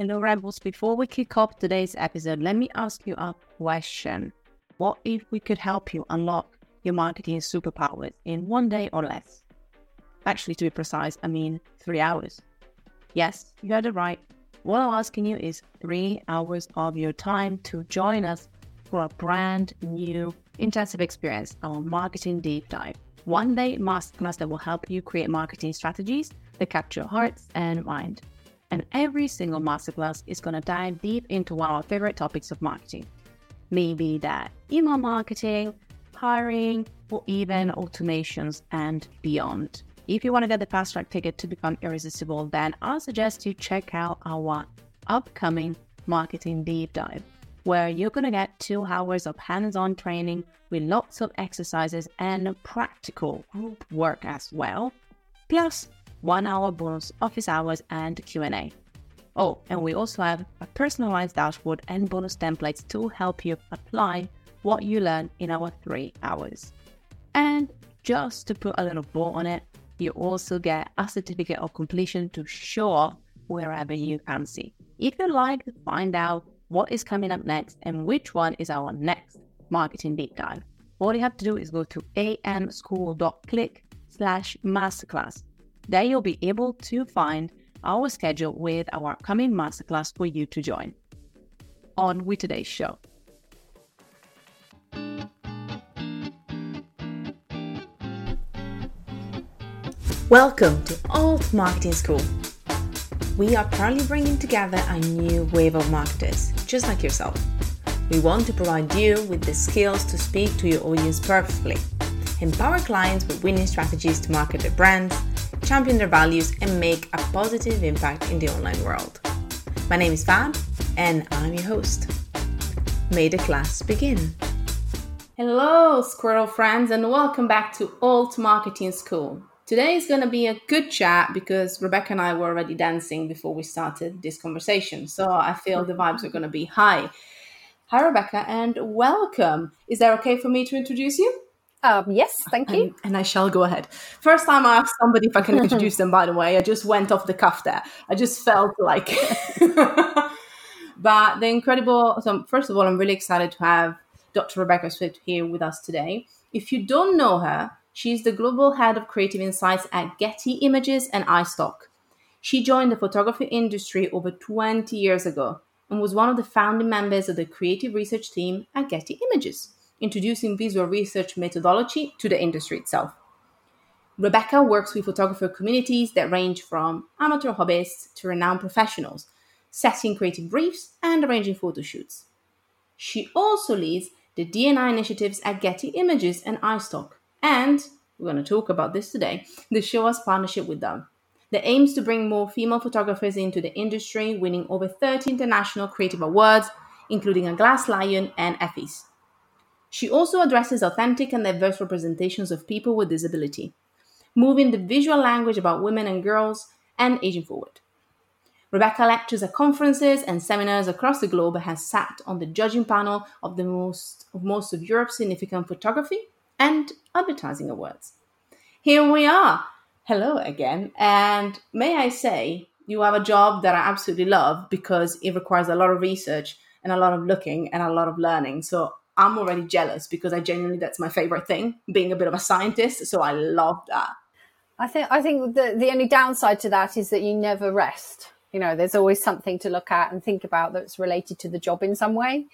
Hello, Rebels. Before we kick off today's episode, let me ask you a question. What if we could help you unlock your marketing superpowers in one day or less? Actually, to be precise, I mean three hours. Yes, you heard it right. What I'm asking you is three hours of your time to join us for a brand new intensive experience, our marketing deep dive. One day masterclass that will help you create marketing strategies that capture hearts and mind. And every single masterclass is going to dive deep into one of our favorite topics of marketing. Maybe that email marketing, hiring, or even automations and beyond. If you want to get the fast track ticket to become irresistible, then I'll suggest you check out our upcoming marketing deep dive, where you're going to get two hours of hands on training with lots of exercises and practical group work as well, plus one hour bonus office hours and Q&A. Oh, and we also have a personalized dashboard and bonus templates to help you apply what you learn in our three hours. And just to put a little bow on it, you also get a certificate of completion to show off wherever you fancy. If you'd like to find out what is coming up next and which one is our next marketing deep dive, all you have to do is go to amschool.click slash masterclass there you'll be able to find our schedule with our upcoming masterclass for you to join. On with today's show. Welcome to Alt Marketing School. We are proudly bringing together a new wave of marketers, just like yourself. We want to provide you with the skills to speak to your audience perfectly, empower clients with winning strategies to market their brands, champion their values, and make a positive impact in the online world. My name is Fab, and I'm your host. May the class begin. Hello, squirrel friends, and welcome back to Alt Marketing School. Today is going to be a good chat because Rebecca and I were already dancing before we started this conversation. So I feel the vibes are going to be high. Hi, Rebecca, and welcome. Is that okay for me to introduce you? Um, yes, thank you. And, and, I shall go ahead. First time I asked somebody if I can introduce them, by the way, I just went off the cuff there. I just felt like. but the incredible. So, first of all, I'm really excited to have Dr. Rebecca Swift here with us today. If you don't know her, she's the global head of creative insights at Getty Images and iStock. She joined the photography industry over 20 years ago and was one of the founding members of the creative research team at Getty Images introducing visual research methodology to the industry itself. Rebecca works with photographer communities that range from amateur hobbyists to renowned professionals, setting creative briefs and arranging photo shoots. She also leads the D&I initiatives at Getty Images and iStock, and we're going to talk about this today, the Show Us partnership with them. that aims to bring more female photographers into the industry, winning over 30 international creative awards, including a Glass Lion and Effie's. She also addresses authentic and diverse representations of people with disability, moving the visual language about women and girls and aging forward. Rebecca lectures at conferences and seminars across the globe and has sat on the judging panel of the most of most of Europe's significant photography and advertising awards. Here we are. Hello again. And may I say, you have a job that I absolutely love because it requires a lot of research and a lot of looking and a lot of learning. So I'm already jealous because I genuinely that's my favorite thing, being a bit of a scientist. So I love that. I think I think the the only downside to that is that you never rest. You know, there's always something to look at and think about that's related to the job in some way.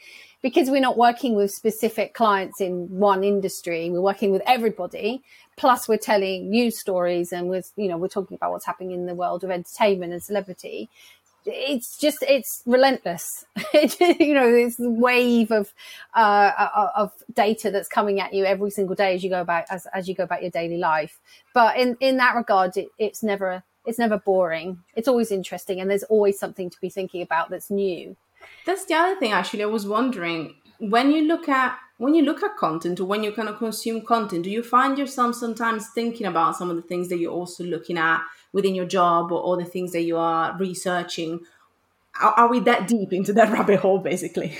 Because we're not working with specific clients in one industry, we're working with everybody. Plus, we're telling news stories and we're, you know, we're talking about what's happening in the world of entertainment and celebrity it's just it's relentless. You know this wave of uh, uh, of data that's coming at you every single day as you go about as, as you go about your daily life. But in in that regard it, it's never it's never boring. It's always interesting and there's always something to be thinking about that's new. That's the other thing actually i was wondering when you look at when you look at content or when you kind of consume content do you find yourself sometimes thinking about some of the things that you're also looking at within your job or all the things that you are researching are, are we that deep into that rabbit hole basically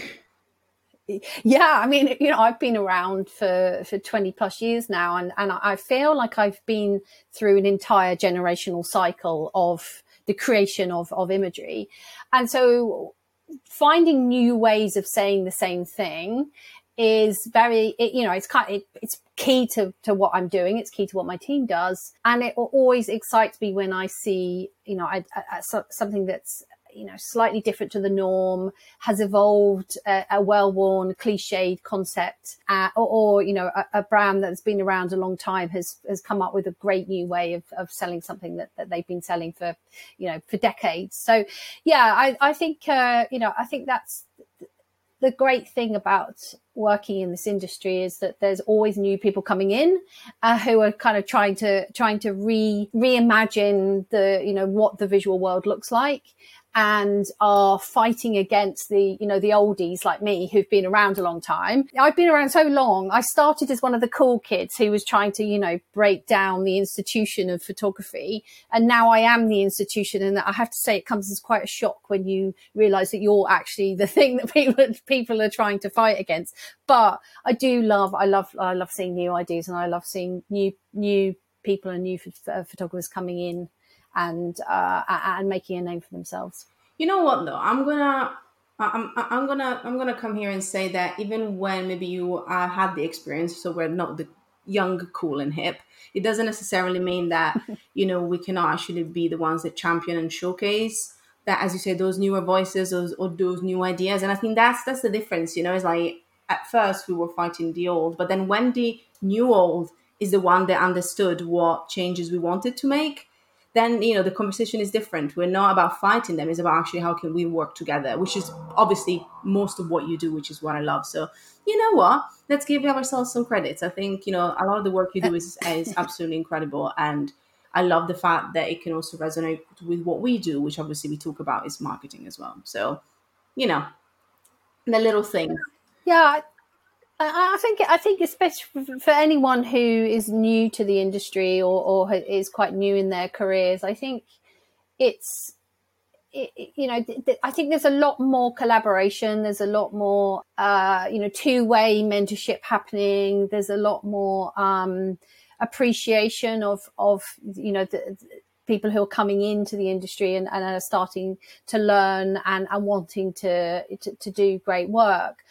yeah i mean you know i've been around for for 20 plus years now and and i feel like i've been through an entire generational cycle of the creation of, of imagery. And so finding new ways of saying the same thing is very, it, you know, it's kind of, it, it's key to, to what I'm doing. It's key to what my team does. And it always excites me when I see, you know, I, I, something that's you know slightly different to the norm has evolved a, a well-worn cliched concept uh, or, or, you know a, a, brand that's been around a long time has has come up with a great new way of, of selling something that, that they've been selling for you know for decades so yeah i i think uh, you know i think that's the great thing about working in this industry is that there's always new people coming in uh, who are kind of trying to trying to re reimagine the you know what the visual world looks like and are fighting against the, you know, the oldies like me who've been around a long time. I've been around so long. I started as one of the cool kids who was trying to, you know, break down the institution of photography. And now I am the institution. And I have to say it comes as quite a shock when you realize that you're actually the thing that people, people are trying to fight against. But I do love, I love, I love seeing new ideas and I love seeing new, new people and new photographers coming in and uh, and making a name for themselves. You know what though? I'm gonna I'm, I'm gonna I'm gonna come here and say that even when maybe you uh, had the experience, so we're not the young, cool, and hip, it doesn't necessarily mean that you know we cannot actually be the ones that champion and showcase that, as you say, those newer voices or, or those new ideas. And I think that's that's the difference. You know, it's like at first we were fighting the old, but then when the new old is the one that understood what changes we wanted to make then you know the conversation is different. We're not about fighting them it's about actually how can we work together which is obviously most of what you do which is what i love. So you know what? Let's give ourselves some credits. I think you know a lot of the work you do is, is absolutely incredible and i love the fact that it can also resonate with what we do which obviously we talk about is marketing as well. So you know the little things. Yeah I think I think especially for anyone who is new to the industry or, or is quite new in their careers, I think it's it, you know I think there's a lot more collaboration. There's a lot more uh, you know two way mentorship happening. There's a lot more um, appreciation of of you know the, the people who are coming into the industry and, and are starting to learn and, and wanting to, to, to do great work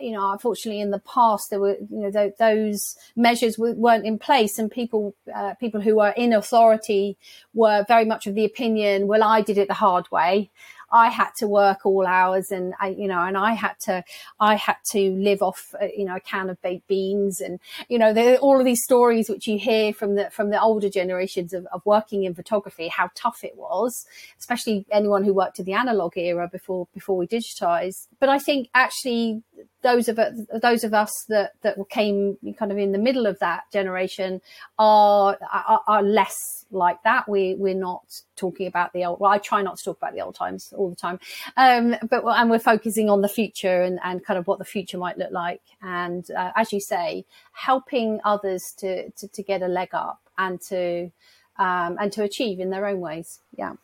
you know, unfortunately, in the past, there were, you know, th- those measures w- weren't in place, and people, uh, people who were in authority were very much of the opinion, well, I did it the hard way, I had to work all hours and I, you know, and I had to, I had to live off, uh, you know, a can of baked beans and, you know, there, all of these stories which you hear from the, from the older generations of, of working in photography, how tough it was, especially anyone who worked in the analog era before, before we digitized. But I think actually those of those of us that that came kind of in the middle of that generation are are, are less like that. We we're not talking about the old. Well, I try not to talk about the old times all the time, um, but and we're focusing on the future and and kind of what the future might look like. And uh, as you say, helping others to, to to get a leg up and to um, and to achieve in their own ways. Yeah.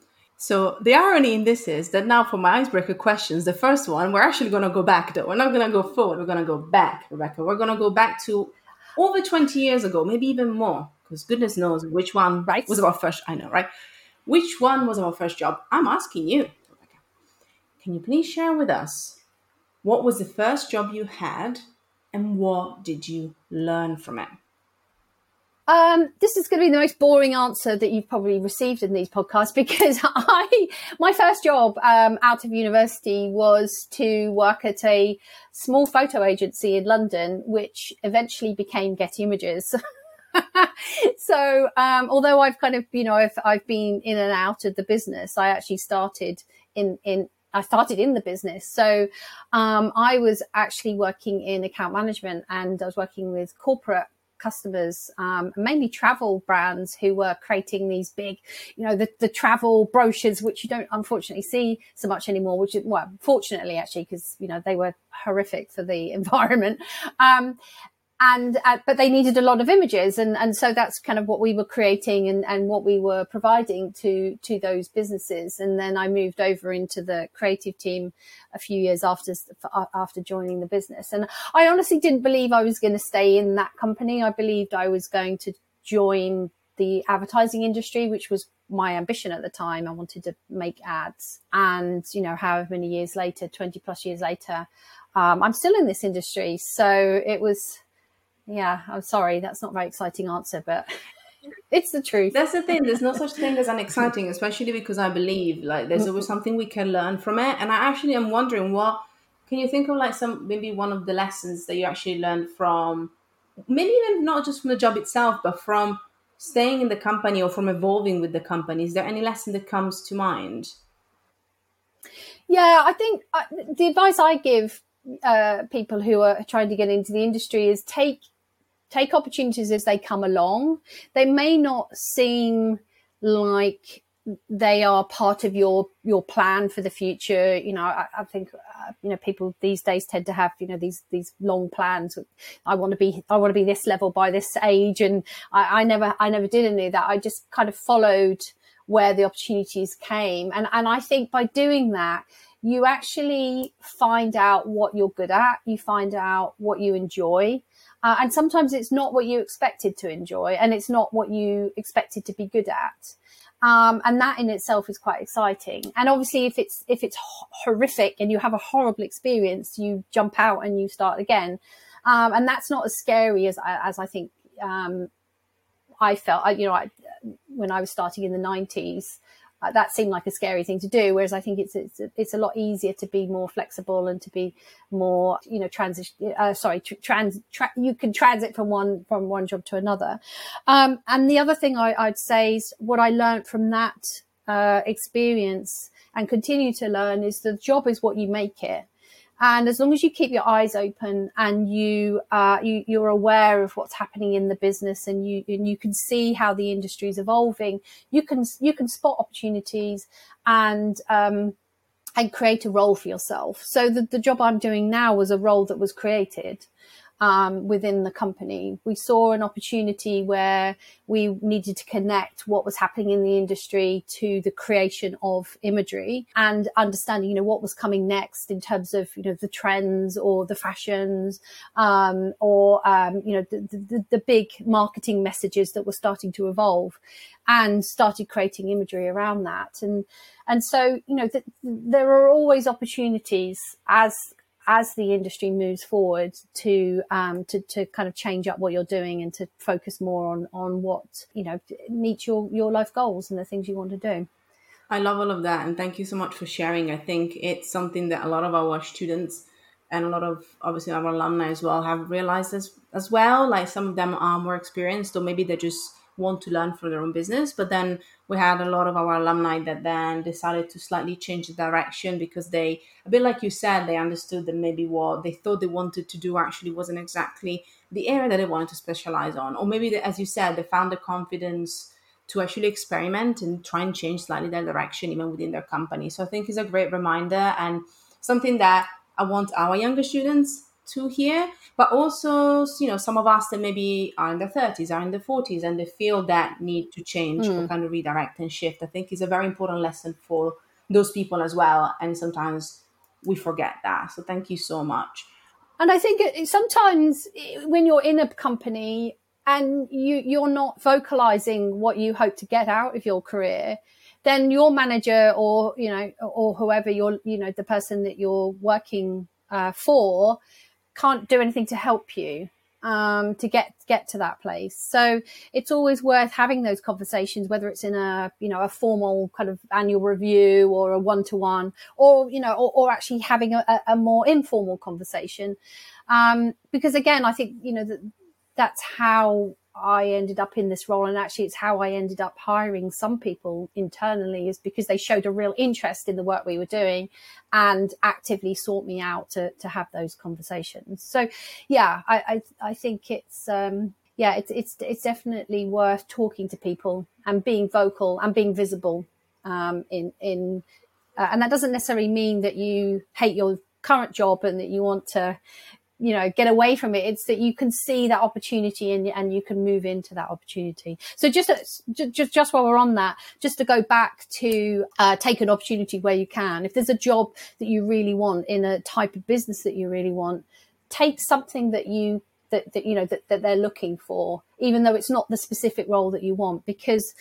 So the irony in this is that now for my icebreaker questions, the first one, we're actually going to go back though. We're not going to go forward. We're going to go back, Rebecca. We're going to go back to over 20 years ago, maybe even more, because goodness knows which one right. was our first. I know, right? Which one was our first job? I'm asking you, Rebecca. Can you please share with us what was the first job you had and what did you learn from it? Um, this is going to be the most boring answer that you've probably received in these podcasts because I, my first job um, out of university was to work at a small photo agency in London, which eventually became Getty Images. so, um, although I've kind of, you know, I've, I've been in and out of the business, I actually started in, in, I started in the business. So, um, I was actually working in account management and I was working with corporate customers, um, mainly travel brands who were creating these big, you know, the, the travel brochures, which you don't unfortunately see so much anymore, which is, well, fortunately actually, because, you know, they were horrific for the environment. Um, and uh, but they needed a lot of images and and so that's kind of what we were creating and and what we were providing to to those businesses and then I moved over into the creative team a few years after after joining the business and I honestly didn't believe I was going to stay in that company I believed I was going to join the advertising industry, which was my ambition at the time. I wanted to make ads. And, you know, however many years later, 20 plus years later, um, I'm still in this industry. So it was, yeah, I'm sorry. That's not a very exciting answer, but it's the truth. That's the thing. There's no such thing as unexciting, especially because I believe like there's always something we can learn from it. And I actually am wondering what can you think of like some maybe one of the lessons that you actually learned from maybe even not just from the job itself, but from staying in the company or from evolving with the company? Is there any lesson that comes to mind? Yeah, I think uh, the advice I give uh, people who are trying to get into the industry is take take opportunities as they come along. They may not seem like they are part of your your plan for the future. You know, I, I think uh, you know people these days tend to have you know these these long plans. I want to be I want to be this level by this age, and I, I never I never did any of that. I just kind of followed where the opportunities came, and and I think by doing that. You actually find out what you're good at. You find out what you enjoy. Uh, and sometimes it's not what you expected to enjoy and it's not what you expected to be good at. Um, and that in itself is quite exciting. And obviously, if it's if it's horrific and you have a horrible experience, you jump out and you start again. Um, and that's not as scary as as I think um, I felt. I, you know, I, when I was starting in the nineties, that seemed like a scary thing to do. Whereas I think it's it's it's a lot easier to be more flexible and to be more you know transition. Uh, sorry, trans tra- you can transit from one from one job to another. Um, and the other thing I, would say is what I learned from that uh, experience and continue to learn is the job is what you make it. And as long as you keep your eyes open and you, uh, you you're aware of what's happening in the business and you and you can see how the industry is evolving, you can you can spot opportunities and um, and create a role for yourself. So the, the job I'm doing now was a role that was created um, within the company. We saw an opportunity where we needed to connect what was happening in the industry to the creation of imagery and understanding, you know, what was coming next in terms of, you know, the trends or the fashions, um, or, um, you know, the, the, the big marketing messages that were starting to evolve and started creating imagery around that. And, and so, you know, th- there are always opportunities as as the industry moves forward to um, to to kind of change up what you're doing and to focus more on on what you know meets your your life goals and the things you want to do. I love all of that, and thank you so much for sharing. I think it's something that a lot of our students and a lot of obviously our alumni as well have realized as as well. Like some of them are more experienced, or maybe they're just want to learn for their own business. But then we had a lot of our alumni that then decided to slightly change the direction because they, a bit like you said, they understood that maybe what they thought they wanted to do actually wasn't exactly the area that they wanted to specialize on. Or maybe, as you said, they found the confidence to actually experiment and try and change slightly their direction even within their company. So I think it's a great reminder and something that I want our younger students to here, but also you know some of us that maybe are in their 30s, are in their 40s, and they feel that need to change mm. or kind of redirect and shift. I think is a very important lesson for those people as well, and sometimes we forget that. So thank you so much. And I think sometimes when you're in a company and you you're not vocalizing what you hope to get out of your career then your manager or you know or whoever you're you know the person that you're working uh, for can't do anything to help you um, to get get to that place. So it's always worth having those conversations, whether it's in a you know a formal kind of annual review or a one to one, or you know, or, or actually having a, a, more informal conversation. Um, because again, I think you know that that's how I ended up in this role. And actually, it's how I ended up hiring some people internally is because they showed a real interest in the work we were doing and actively sought me out to, to have those conversations. So, yeah, I, I, I think it's, um, yeah, it's, it's, it's definitely worth talking to people and being vocal and being visible, um, in, in, uh, and that doesn't necessarily mean that you hate your current job and that you want to you know get away from it. It's that you can see that opportunity and, and you can move into that opportunity. So just just just while we're on that just to go back to uh, take an opportunity where you can. If there's a job that you really want in a type of business that you really want take something that you that, that you know that, that they're looking for, even though it's not the specific role that you want, because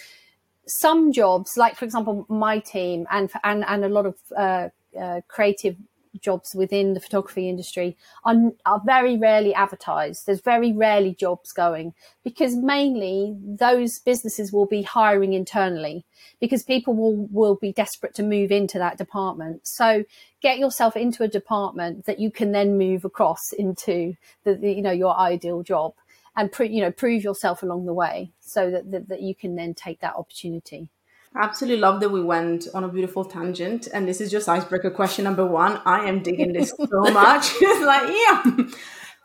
some jobs, like for example, my team and and and a lot of uh, uh, creative jobs within the photography industry are, are very rarely advertised. There's very rarely jobs going because mainly those businesses will be hiring internally because people will, will be desperate to move into that department. So get yourself into a department that you can then move across into the, the you know, your ideal job and you know, prove yourself along the way so that, that, that you can then take that opportunity. Absolutely love that we went on a beautiful tangent. And this is just icebreaker question number one. I am digging this so much. it's like, yeah.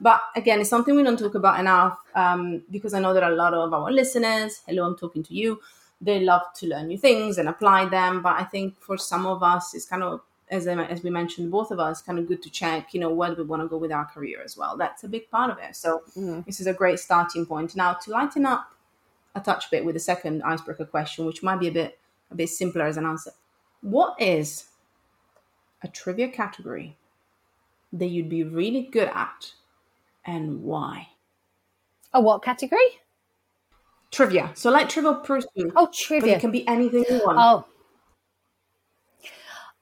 But again, it's something we don't talk about enough um, because I know that a lot of our listeners, hello, I'm talking to you, they love to learn new things and apply them. But I think for some of us, it's kind of, as, I, as we mentioned, both of us, kind of good to check, you know, where do we want to go with our career as well. That's a big part of it. So mm-hmm. this is a great starting point. Now, to lighten up a touch bit with the second icebreaker question, which might be a bit a bit simpler as an answer. What is a trivia category that you'd be really good at and why? A what category? Trivia. So like Trivial Pursuit. Oh, trivia. It can be anything you want. Oh.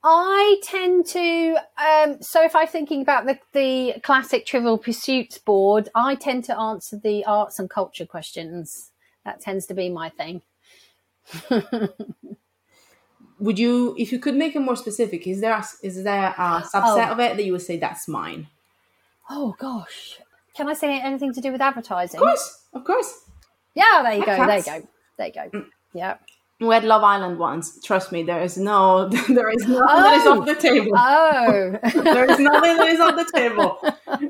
I tend to, um, so if I'm thinking about the, the classic Trivial Pursuits board, I tend to answer the arts and culture questions that tends to be my thing. would you, if you could make it more specific, is there a, is there a subset oh. of it that you would say that's mine? Oh gosh, can I say anything to do with advertising? Of course, of course. Yeah, there you go. There you go. There you go. Mm. Yeah. We had Love Island once. Trust me, there is no, there is nothing oh. that is off the table. Oh, there is nothing that is off the table.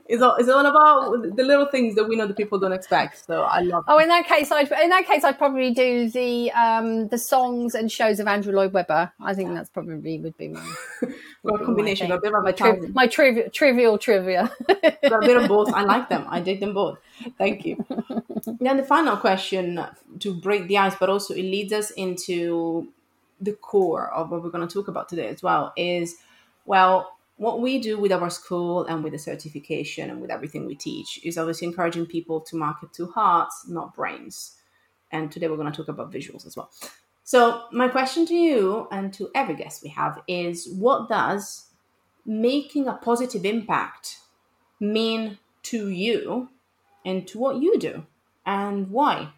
It's all, it's all about the little things that we know the people don't expect. So I love. Oh, in that case, I in that case I'd probably do the um the songs and shows of Andrew Lloyd Webber. I think that's probably would be my. well, combination, a bit of my, tri- my trivial trivia trivia. a bit of both. I like them. I dig them both. Thank you. then the final question to break the ice, but also it leads us into the core of what we're going to talk about today as well is well what we do with our school and with the certification and with everything we teach is obviously encouraging people to market to hearts not brains and today we're going to talk about visuals as well so my question to you and to every guest we have is what does making a positive impact mean to you and to what you do and why?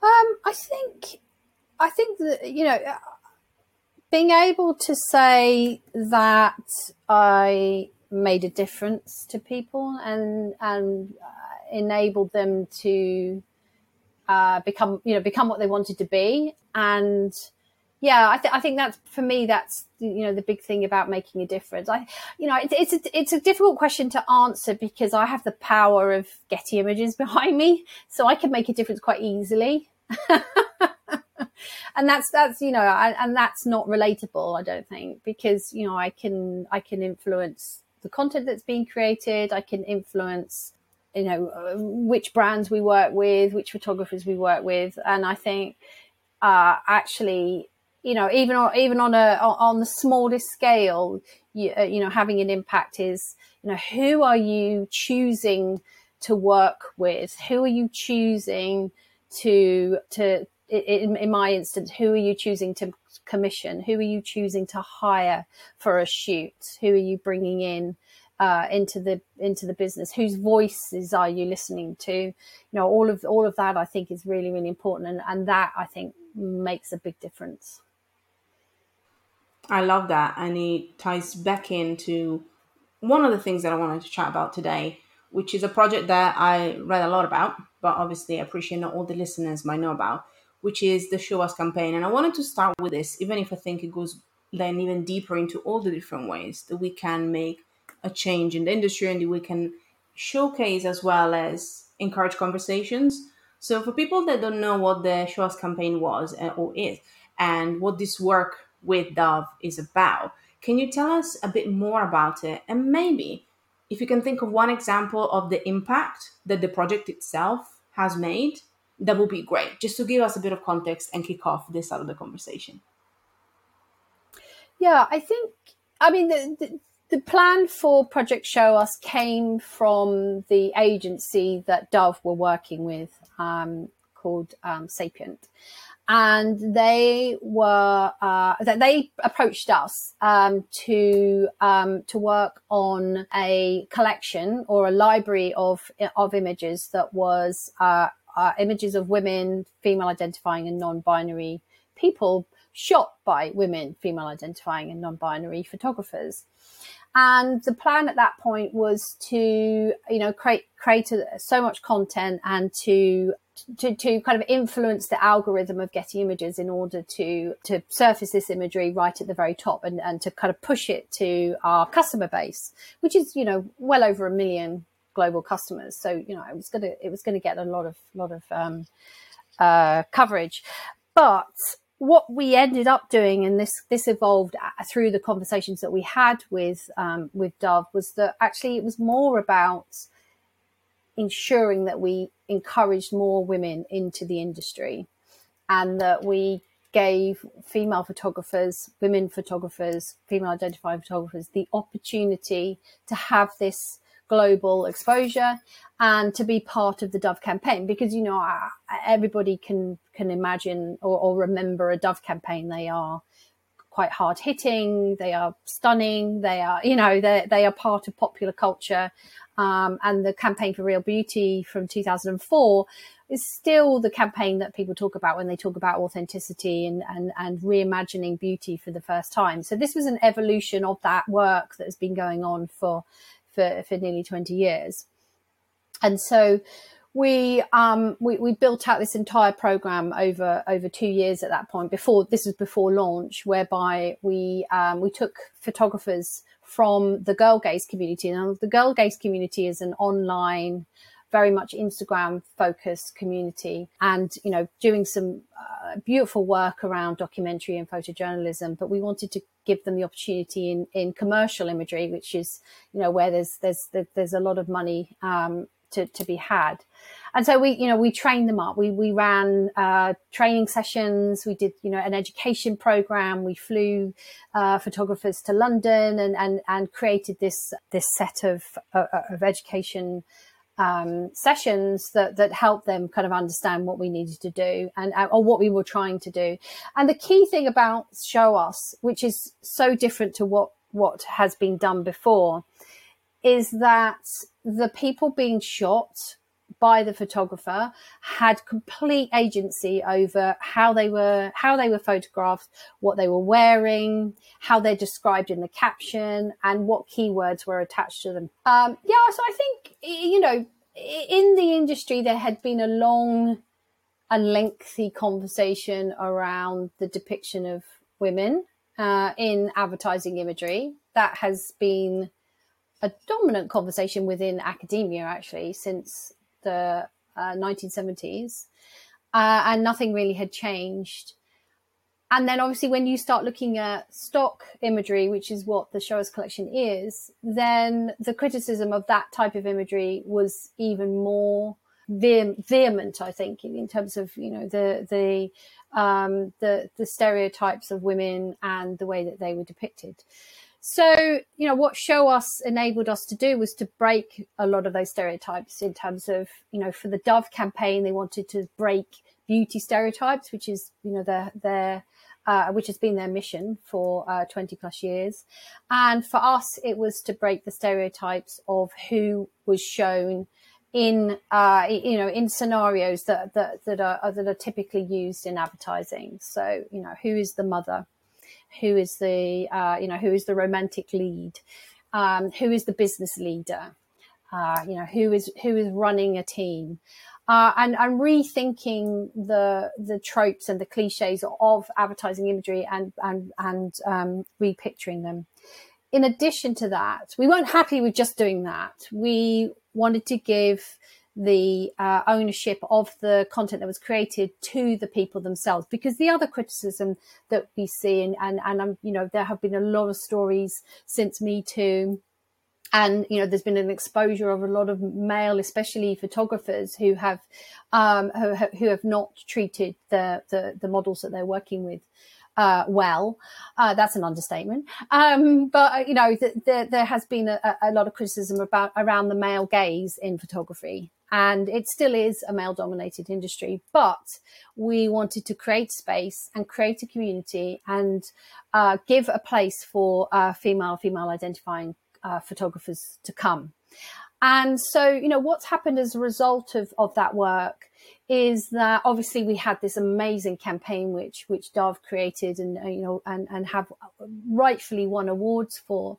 Um, I think, I think that you know, being able to say that I made a difference to people and and uh, enabled them to uh, become you know become what they wanted to be and yeah, I, th- I think that's for me. That's you know the big thing about making a difference. I, you know, it's it's a, it's a difficult question to answer because I have the power of Getty images behind me, so I can make a difference quite easily. and that's that's you know, I, and that's not relatable. I don't think because you know I can I can influence the content that's being created. I can influence you know uh, which brands we work with, which photographers we work with, and I think uh, actually you know, even on, even on a on the smallest scale, you, uh, you know, having an impact is, you know, who are you choosing to work with? Who are you choosing to to in, in my instance, who are you choosing to commission? Who are you choosing to hire for a shoot? Who are you bringing in? Uh, into the into the business whose voices are you listening to you know all of all of that i think is really really important and, and that i think makes a big difference I love that. And it ties back into one of the things that I wanted to chat about today, which is a project that I read a lot about, but obviously I appreciate not all the listeners might know about, which is the Show Us campaign. And I wanted to start with this, even if I think it goes then even deeper into all the different ways that we can make a change in the industry and that we can showcase as well as encourage conversations. So for people that don't know what the Show Us campaign was uh, or is, and what this work with Dove is about. Can you tell us a bit more about it? And maybe if you can think of one example of the impact that the project itself has made, that would be great, just to give us a bit of context and kick off this side of the conversation. Yeah, I think, I mean, the, the, the plan for Project Show Us came from the agency that Dove were working with, um, called um, Sapient, and they were uh, they approached us um, to um, to work on a collection or a library of of images that was uh, uh, images of women, female identifying, and non-binary people shot by women, female identifying, and non-binary photographers. And the plan at that point was to, you know, create create a, so much content and to to, to kind of influence the algorithm of Getty Images in order to to surface this imagery right at the very top and, and to kind of push it to our customer base, which is, you know, well over a million global customers. So, you know, it was gonna it was gonna get a lot of lot of um, uh, coverage. But what we ended up doing, and this this evolved through the conversations that we had with um, with Dove, was that actually it was more about ensuring that we encouraged more women into the industry, and that we gave female photographers, women photographers, female identifying photographers the opportunity to have this global exposure and to be part of the Dove campaign because you know everybody can can imagine or, or remember a Dove campaign. They are quite hard hitting. They are stunning. They are you know they they are part of popular culture. Um, and the campaign for real beauty from 2004 is still the campaign that people talk about when they talk about authenticity and, and, and reimagining beauty for the first time. So this was an evolution of that work that has been going on for for, for nearly 20 years. And so we, um, we, we built out this entire program over, over two years at that point before, this was before launch, whereby we, um, we took photographers from the Girlgaze community. Now the Girlgaze community is an online, very much Instagram focused community and, you know, doing some uh, beautiful work around documentary and photojournalism. But we wanted to give them the opportunity in, in commercial imagery, which is, you know, where there's, there's, there's a lot of money, um, to, to be had. And so we, you know, we trained them up. We, we ran, uh, training sessions. We did, you know, an education program. We flew, uh, photographers to London and, and, and created this, this set of, uh, of education, um, sessions that that helped them kind of understand what we needed to do and uh, or what we were trying to do. And the key thing about Show Us, which is so different to what what has been done before, is that the people being shot by the photographer had complete agency over how they were how they were photographed what they were wearing how they're described in the caption and what keywords were attached to them um, yeah so i think you know in the industry there had been a long and lengthy conversation around the depiction of women uh, in advertising imagery that has been a dominant conversation within academia actually since the uh, 1970s, uh, and nothing really had changed. And then obviously when you start looking at stock imagery, which is what the Show Us collection is, then the criticism of that type of imagery was even more vehement, I think, in terms of, you know, the, the, um, the, the stereotypes of women and the way that they were depicted. So, you know, what Show Us enabled us to do was to break a lot of those stereotypes in terms of, you know, for the Dove campaign, they wanted to break beauty stereotypes, which is, you know, their, their, uh, which has been their mission for uh, 20 plus years. And for us, it was to break the stereotypes of who was shown in, uh, you know, in scenarios that, that, that are, that are typically used in advertising. So, you know, who is the mother? who is the uh, you know who is the romantic lead, um, who is the business leader, uh, you know who is who is running a team. Uh, and rethinking the the tropes and the cliches of advertising imagery and and and um, repicturing them. In addition to that, we weren't happy with just doing that. We wanted to give the uh, ownership of the content that was created to the people themselves. Because the other criticism that we see, and and, and you know, there have been a lot of stories since Me Too. And you know, there's been an exposure of a lot of male, especially photographers, who have um, who, who have not treated the, the, the models that they're working with uh, well. Uh, that's an understatement. Um, but uh, you know, th- th- there has been a, a, lot of criticism about around the male gaze in photography, and it still is a male-dominated industry. But we wanted to create space and create a community and uh, give a place for uh, female female identifying uh, photographers to come. And so, you know, what's happened as a result of, of that work is that obviously we had this amazing campaign which which Dove created and you know and and have rightfully won awards for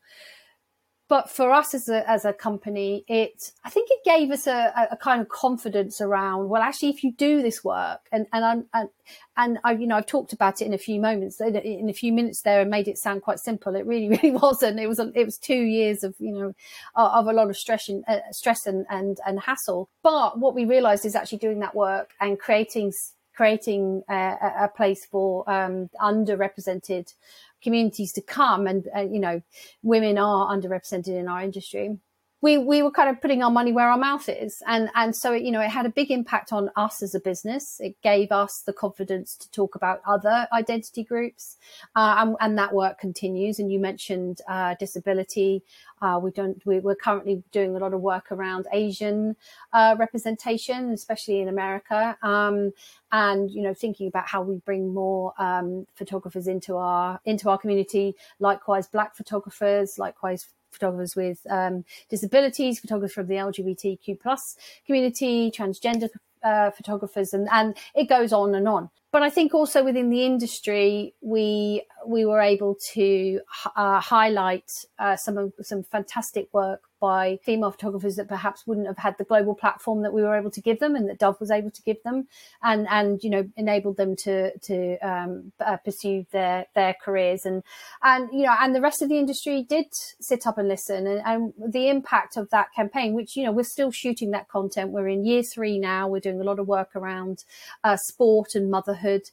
but for us as a as a company, it I think it gave us a, a kind of confidence around. Well, actually, if you do this work, and and and and I, you know, I've talked about it in a few moments, in a few minutes there, and made it sound quite simple. It really, really wasn't. It was a, it was two years of you know of a lot of stress and uh, stress and, and and hassle. But what we realised is actually doing that work and creating creating a, a place for um, underrepresented communities to come and uh, you know women are underrepresented in our industry we we were kind of putting our money where our mouth is. And and so you know it had a big impact on us as a business. It gave us the confidence to talk about other identity groups. Uh, and, and, that work continues. And you mentioned uh, disability. Uh, we don't we, are currently doing a lot of work around asian uh, representation especially in america. Um, and you know thinking about how we bring more um, photographers into our into our community. Likewise black photographers. Likewise photographers with um, disabilities, photographers from the LGBTQ plus community, transgender uh, photographers, and and it goes on and on. But I think also within the industry, we we were able to uh, highlight uh, some of some fantastic work by female photographers that perhaps wouldn't have had the global platform that we were able to give them and that Dove was able to give them, and and you know enabled them to to um, uh, pursue their their careers and and you know and the rest of the industry did sit up and listen and, and the impact of that campaign, which you know we're still shooting that content. We're in year three now. We're doing a lot of work around uh, sport and motherhood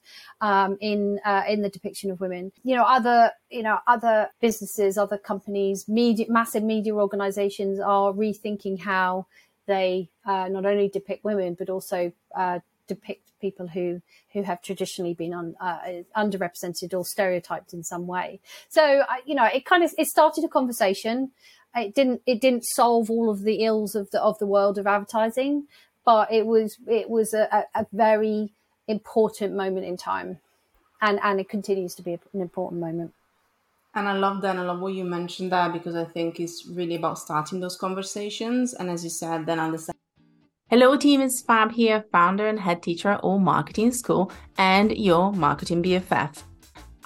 um, in uh, in the depiction of women. You know other you know other businesses, other companies, media, massive media organizations organisations are rethinking how they uh, not only depict women but also uh, depict people who who have traditionally been un, uh, underrepresented or stereotyped in some way. So you know, it kind of it started a conversation. It didn't it didn't solve all of the ills of the of the world of advertising, but it was it was a, a very important moment in time, and and it continues to be an important moment. And I love that. And I love what you mentioned that because I think it's really about starting those conversations. And as you said, then understand. Hello, team. It's Fab here, founder and head teacher at Alt Marketing School and your marketing BFF.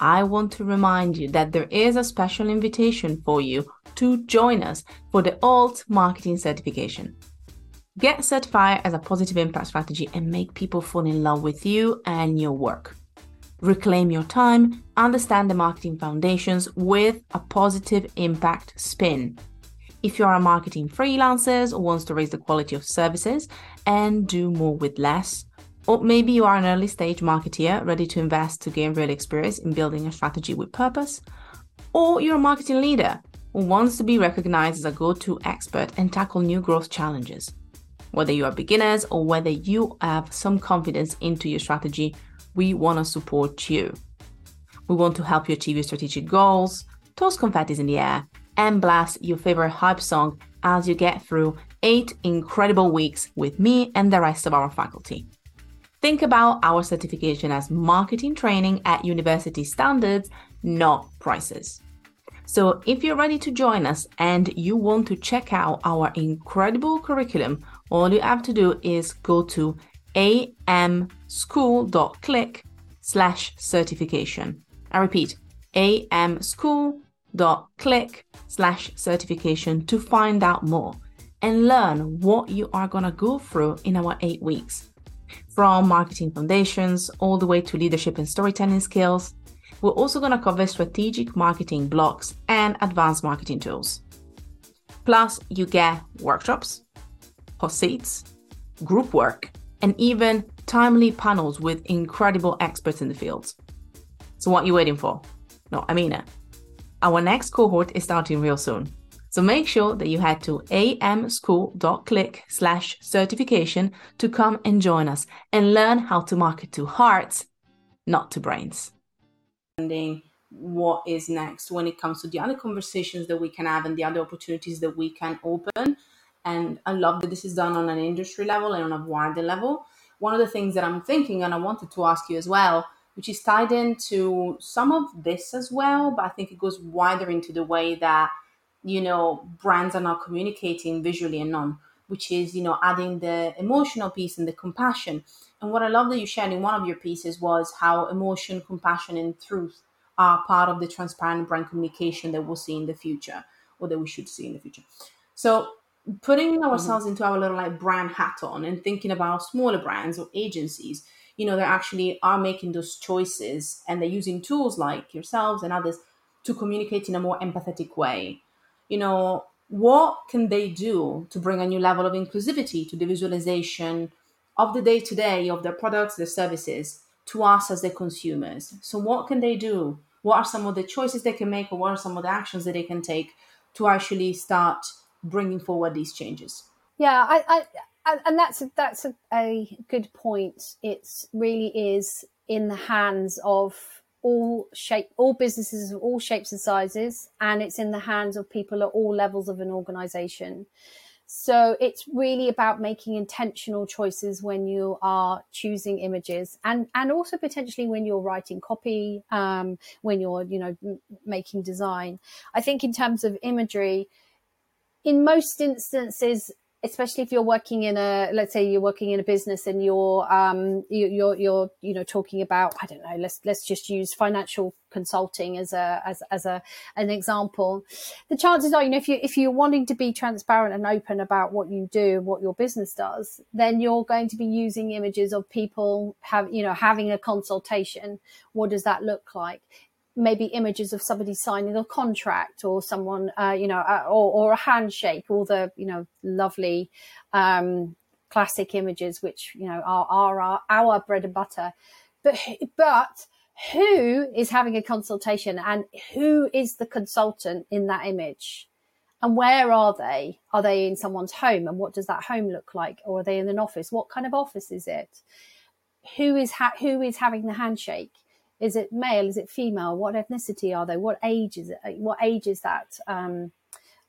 I want to remind you that there is a special invitation for you to join us for the Alt Marketing Certification. Get certified as a positive impact strategy and make people fall in love with you and your work reclaim your time, understand the marketing foundations with a positive impact spin. If you are a marketing freelancer or wants to raise the quality of services and do more with less, or maybe you are an early stage marketeer ready to invest to gain real experience in building a strategy with purpose, or you're a marketing leader who wants to be recognized as a go to expert and tackle new growth challenges. Whether you are beginners or whether you have some confidence into your strategy we want to support you. We want to help you achieve your strategic goals, toss confettis in the air, and blast your favorite hype song as you get through eight incredible weeks with me and the rest of our faculty. Think about our certification as marketing training at university standards, not prices. So, if you're ready to join us and you want to check out our incredible curriculum, all you have to do is go to amschool.click slash certification. I repeat, amschool.click slash certification to find out more and learn what you are going to go through in our eight weeks. From marketing foundations all the way to leadership and storytelling skills, we're also going to cover strategic marketing blocks and advanced marketing tools. Plus, you get workshops, hot seats, group work, and even timely panels with incredible experts in the field. So, what are you waiting for? No, I mean it. Our next cohort is starting real soon. So make sure that you head to amschool.click slash certification to come and join us and learn how to market to hearts, not to brains. what is next when it comes to the other conversations that we can have and the other opportunities that we can open. And I love that this is done on an industry level and on a wider level. One of the things that I'm thinking, and I wanted to ask you as well, which is tied into some of this as well, but I think it goes wider into the way that, you know, brands are now communicating visually and non, which is, you know, adding the emotional piece and the compassion. And what I love that you shared in one of your pieces was how emotion, compassion, and truth are part of the transparent brand communication that we'll see in the future or that we should see in the future. So putting mm-hmm. ourselves into our little like brand hat on and thinking about smaller brands or agencies, you know, they actually are making those choices and they're using tools like yourselves and others to communicate in a more empathetic way. You know, what can they do to bring a new level of inclusivity to the visualization of the day to day of their products, their services to us as their consumers? So, what can they do? What are some of the choices they can make, or what are some of the actions that they can take to actually start bringing forward these changes? Yeah, I, I and that's that's a, a good point. It really is in the hands of all shape all businesses of all shapes and sizes and it's in the hands of people at all levels of an organization so it's really about making intentional choices when you are choosing images and and also potentially when you're writing copy um, when you're you know making design i think in terms of imagery in most instances especially if you're working in a let's say you're working in a business and you're um you, you're you're you know talking about i don't know let's let's just use financial consulting as a as as a an example. The chances are you know if you if you're wanting to be transparent and open about what you do what your business does then you're going to be using images of people have you know having a consultation. What does that look like maybe images of somebody signing a contract or someone, uh, you know, uh, or, or, a handshake, all the, you know, lovely um, classic images, which, you know, are, are our, our bread and butter. But, but who is having a consultation and who is the consultant in that image? And where are they? Are they in someone's home? And what does that home look like? Or are they in an office? What kind of office is it? Who is ha- who is having the handshake? Is it male? Is it female? What ethnicity are they? What age is it? What age is that um,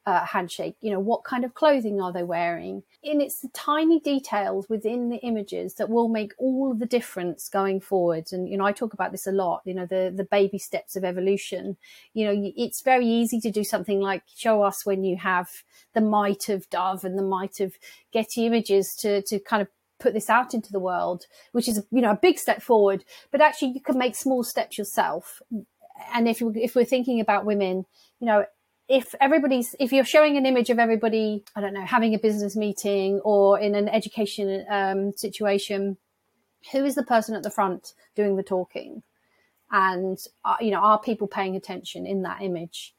uh, handshake? You know, what kind of clothing are they wearing? And it's the tiny details within the images that will make all the difference going forward. And you know, I talk about this a lot. You know, the the baby steps of evolution. You know, it's very easy to do something like ShowUs when you have the might of Dove and the might of Getty Images to to kind of put this out into the world, which is you know a big step forward. But actually, you can make small steps yourself. And if if we're thinking about women, you know, if everybody's if you're showing an image of everybody, I don't know, having a business meeting or in an education um, situation, who is the person at the front doing the talking? And uh, you know, are people paying attention in that image?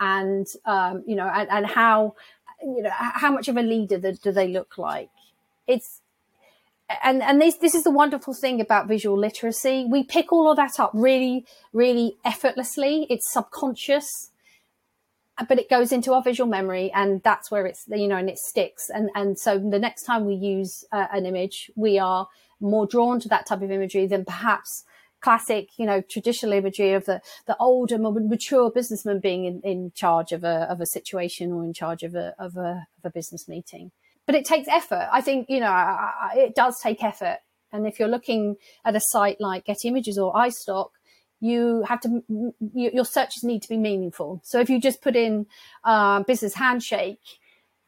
And um, you know, and, and how you know how much of a leader do they look like? It's and and this this is the wonderful thing about visual literacy. We pick all of that up really, really effortlessly. It's subconscious, but it goes into our visual memory, and that's where it's you know, and it sticks. And and so the next time we use uh, an image, we are more drawn to that type of imagery than perhaps classic, you know, traditional imagery of the the older, more mature businessman being in, in charge of a of a situation or in charge of a of a of a business meeting but it takes effort. I think, you know, it does take effort. And if you're looking at a site like Getty Images or iStock, you have to, your searches need to be meaningful. So if you just put in uh, business handshake,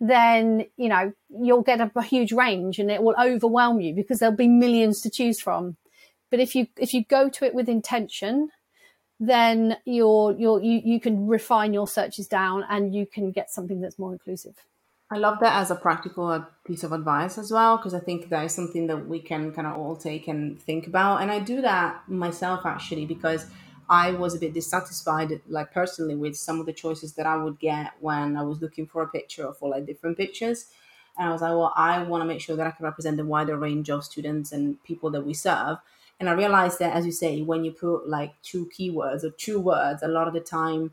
then, you know, you'll get a, a huge range and it will overwhelm you because there'll be millions to choose from. But if you, if you go to it with intention, then you're, you're, you, you can refine your searches down and you can get something that's more inclusive. I love that as a practical uh, piece of advice as well, because I think that is something that we can kind of all take and think about. And I do that myself actually, because I was a bit dissatisfied, like personally, with some of the choices that I would get when I was looking for a picture or for like different pictures. And I was like, well, I want to make sure that I can represent the wider range of students and people that we serve. And I realized that, as you say, when you put like two keywords or two words, a lot of the time,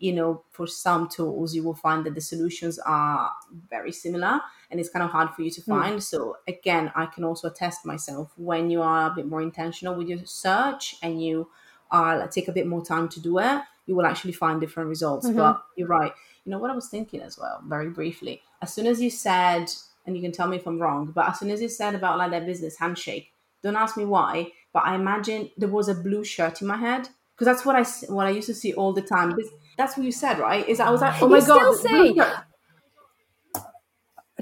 you know, for some tools, you will find that the solutions are very similar and it's kind of hard for you to hmm. find. Mm. So, again, I can also attest myself when you are a bit more intentional with your search and you uh, take a bit more time to do it, you will actually find different results. Mhm. But you're right. You know what I was thinking as well, very briefly. As soon as you said, and you can tell me if I'm wrong, but as soon as you said about like that business handshake, don't ask me why, but I imagine there was a blue shirt in my head because that's what I what I used to see all the time. This- That's what you said, right? Is I was like, oh my You god, still shirt.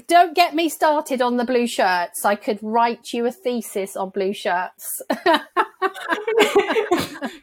Don't get me started on the blue shirts. I could write you a thesis on blue shirts.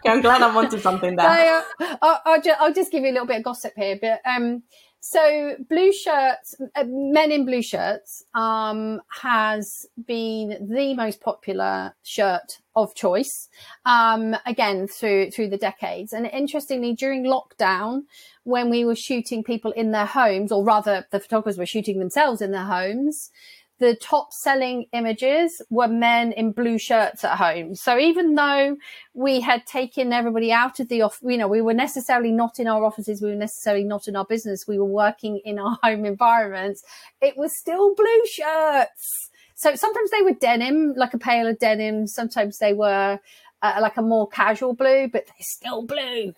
I'm glad I wanted something there. I, uh, I'll, I'll, ju- I'll just give you a little bit of gossip here. But um, so blue shirts, uh, men in blue shirts, um, has been the most popular shirt of choice. Um, again through through the decades, and interestingly, during lockdown, when we were shooting people in their homes, or rather, the photographers were shooting themselves in their homes the top selling images were men in blue shirts at home. So even though we had taken everybody out of the off, you know, we were necessarily not in our offices, we were necessarily not in our business, we were working in our home environments, it was still blue shirts. So sometimes they were denim, like a paler denim, sometimes they were uh, like a more casual blue, but they're still blue.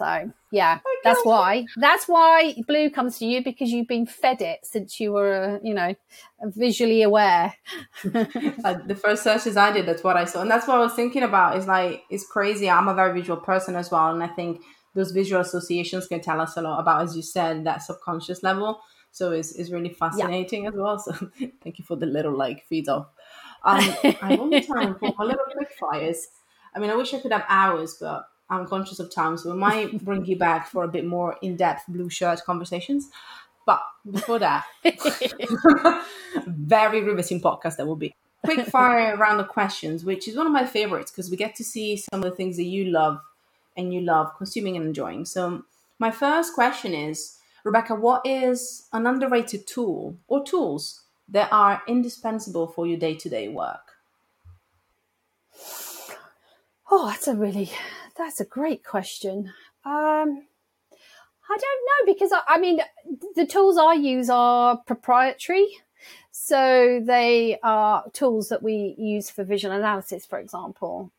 So yeah, that's why. That's why blue comes to you because you've been fed it since you were, uh, you know, visually aware. like the first searches I did, that's what I saw, and that's what I was thinking about. Is like it's crazy. I'm a very visual person as well, and I think those visual associations can tell us a lot about, as you said, that subconscious level. So it's, it's really fascinating as well. So thank you for the little like feed off. Um, I have only time for a little quick fires. I mean, I wish I could have hours, but I'm conscious of time, so we might bring you back for a bit more in depth blue shirt conversations. But before that, very riveting podcast that will be. Quick fire round of questions, which is one of my favorites because we get to see some of the things that you love and you love consuming and enjoying. So, my first question is Rebecca, what is an underrated tool or tools that are indispensable for your day to day work? Oh, that's a really, that's a great question. Um, I don't know because I, I mean, the tools I use are proprietary. So they are tools that we use for visual analysis, for example.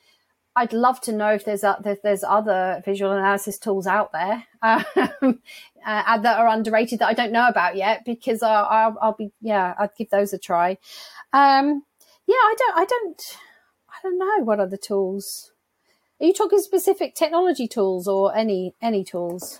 I'd love to know if there's a, if there's other visual analysis tools out there um, uh, that are underrated that I don't know about yet because I'll, I'll, I'll be yeah I'd give those a try. Um, yeah, I don't I don't I don't know what other tools. Are you talking specific technology tools or any any tools?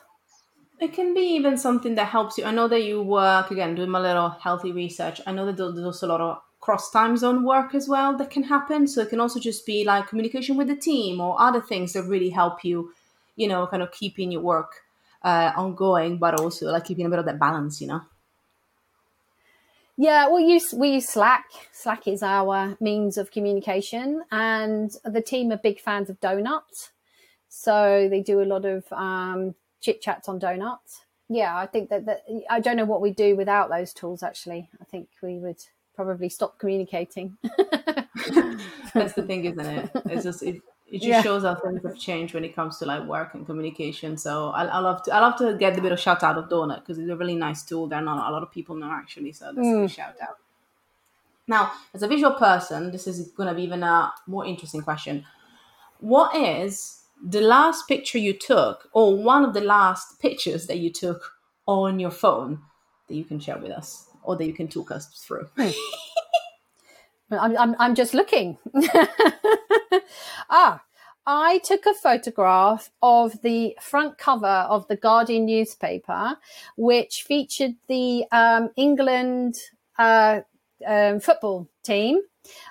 It can be even something that helps you. I know that you work again doing my little healthy research. I know that there's also a lot of cross time zone work as well that can happen. So it can also just be like communication with the team or other things that really help you, you know, kind of keeping your work uh, ongoing, but also like keeping a bit of that balance, you know. Yeah, we use we use Slack. Slack is our means of communication, and the team are big fans of Donut, so they do a lot of um, chit chats on Donut. Yeah, I think that, that I don't know what we do without those tools. Actually, I think we would probably stop communicating. That's the thing, isn't it? It's just it, it just Yeah. shows how things have changed when it comes to like work and communication. So I, I love to I love to get a bit of shout out of Donut because it's a really nice tool that not a lot of people know actually. So that's a mm. shout out. Now, as a visual person, this is going to be even a more interesting question. What is the last picture you took, or one of the last pictures that you took on your phone that you can share with us, or that you can talk us through? Hmm. I'm, I'm, I'm just looking. ah, I took a photograph of the front cover of the Guardian newspaper, which featured the um, England uh, um, football team,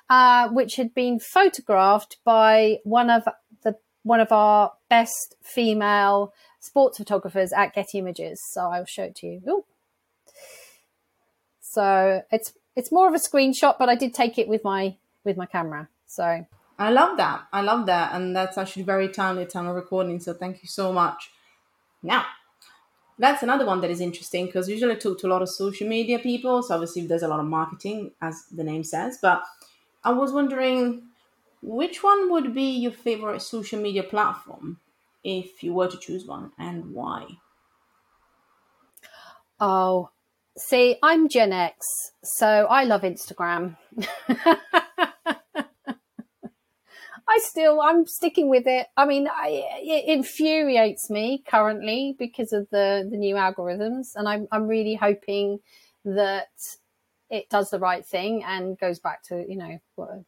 uh, which had been photographed by one of the one of our best female sports photographers at Getty Images. So I'll show it to you. Ooh. So it's it's more of a screenshot, but I did take it with my with my camera. So I love that. I love that. And that's actually very timely time of recording. So thank you so much. Now, that's another one that is interesting because usually I talk to a lot of social media people. So obviously there's a lot of marketing, as the name says. But I was wondering which one would be your favorite social media platform if you were to choose one and why? oh, see, I'm Gen X, so I love Instagram. I still, I'm sticking with it. I mean, I, it infuriates me currently because of the, the new algorithms. And I'm, I'm really hoping that it does the right thing and goes back to, you know,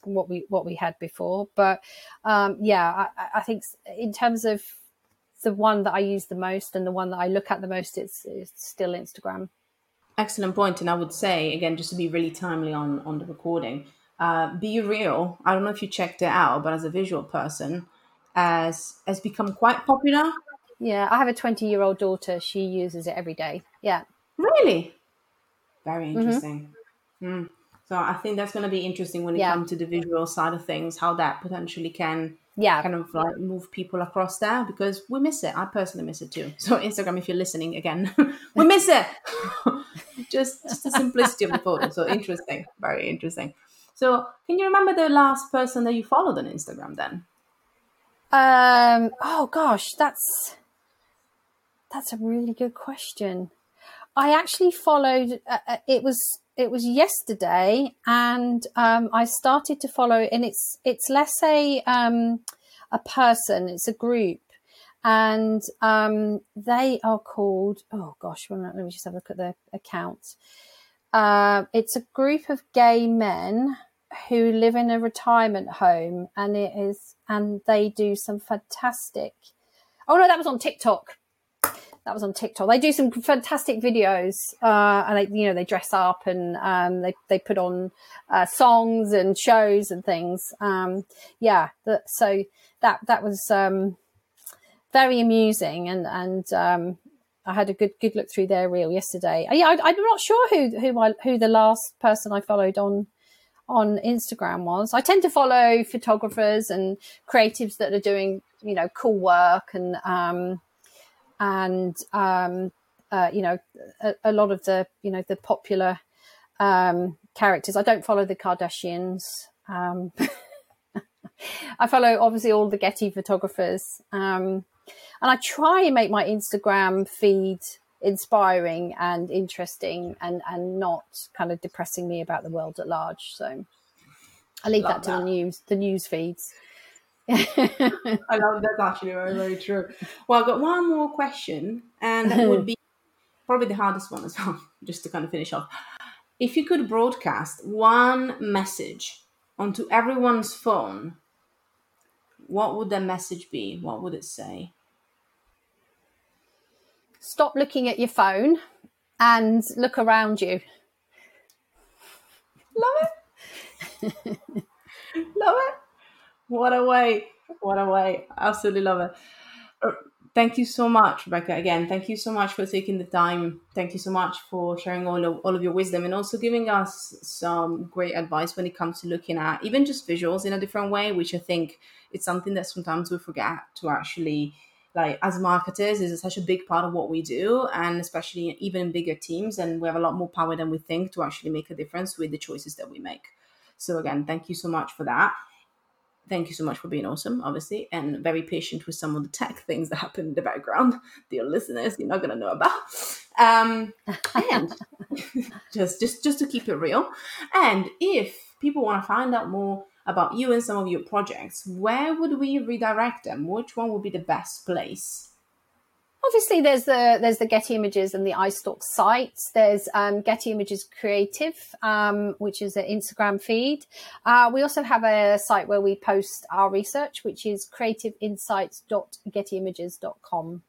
what, we, what we had before. But, um, yeah, I, I think in terms of the one that I use the most and the one that I look at the most, it's, it's still Instagram. Excellent. And I would say, again, just to be really timely on, on the recording, uh, BeReal, I don't know if you checked it out, but as a visual person, as has become quite popular. Yeah, I have a 20 year old daughter. She uses it every day. Yeah. Really? Very mm-hmm. interesting. Mm-hmm. Mm. So I think that's going to be interesting when it yeah. comes to the visual side of things, how that potentially can yeah kind of like move people across there because we miss it i personally miss it too so instagram if you're listening again we miss it just just the simplicity of the photo so interesting very interesting so can you remember the last person that you followed on instagram then um oh gosh that's that's a really good question i actually followed uh, uh it was it was yesterday, and um, I started to follow. And it's it's less a um, a person; it's a group, and um, they are called. Oh gosh, let me just have a look at their account. Uh, it's a group of gay men who live in a retirement home, and it is, and they do some fantastic. Oh no, that was on TikTok that was on TikTok. They do some fantastic videos, uh, and they, you know, they dress up and um, they they put on uh, songs and shows and things. Um, yeah, that, so that that was um, very amusing, and and um, I had a good good look through their reel yesterday. Yeah, I, am not sure who who who the last person I followed on on Instagram was. I tend to follow photographers and creatives that are doing you know cool work and um, and um, uh, you know a, a, lot of the you know the popular um, characters. I don't follow the Kardashians. Um, I follow obviously all the Getty photographers, um, and I try and make my Instagram feed inspiring and interesting, and and not kind of depressing me about the world at large. So I leave that to that. the news the news feeds. I love that's actually very, very true. Well, I've got one more question, and that would be probably the hardest one as well, just to kind of finish off. If you could broadcast one message onto everyone's phone, what would the message be? What would it say? Stop looking at your phone and look around you. Love it. Love it. What a way. What a way. Absolutely love it. Thank you so much, Rebecca. Again, thank you so much for taking the time. Thank you so much for sharing all of, all of your wisdom and also giving us some great advice when it comes to looking at even just visuals in a different way, which I think it's something that sometimes we forget to actually like as marketers is such a big part of what we do and especially even bigger teams and we have a lot more power than we think to actually make a difference with the choices that we make so again thank you so much for that thank you so much for being awesome, obviously, and very patient with some of the tech things that happen in the background. Dear listeners, you're not going to know about. Um, and just, just, just to keep it real. And if people want to find out more about you and some of your projects, where would we redirect them? Which one would be the best place? Obviously there's the there's the Getty Images and the iStock sites. There's um, Getty Images Creative, um, which is an Instagram feed. Uh, we also have a site where we post our research, which is creativeinsights.gettyimages.com.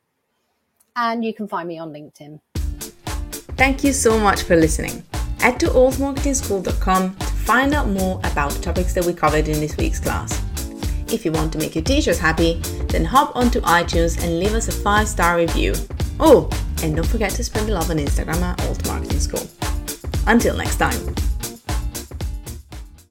And you can find me on LinkedIn. Thank you so much for listening. Head to altmarketingschool.com to find out more about topics that we covered in this week's class. If you want to make your teachers happy, then hop onto iTunes and leave us a 5 star review. Oh, and don't forget to spread the love on Instagram at Alt Marketing School. Until next time.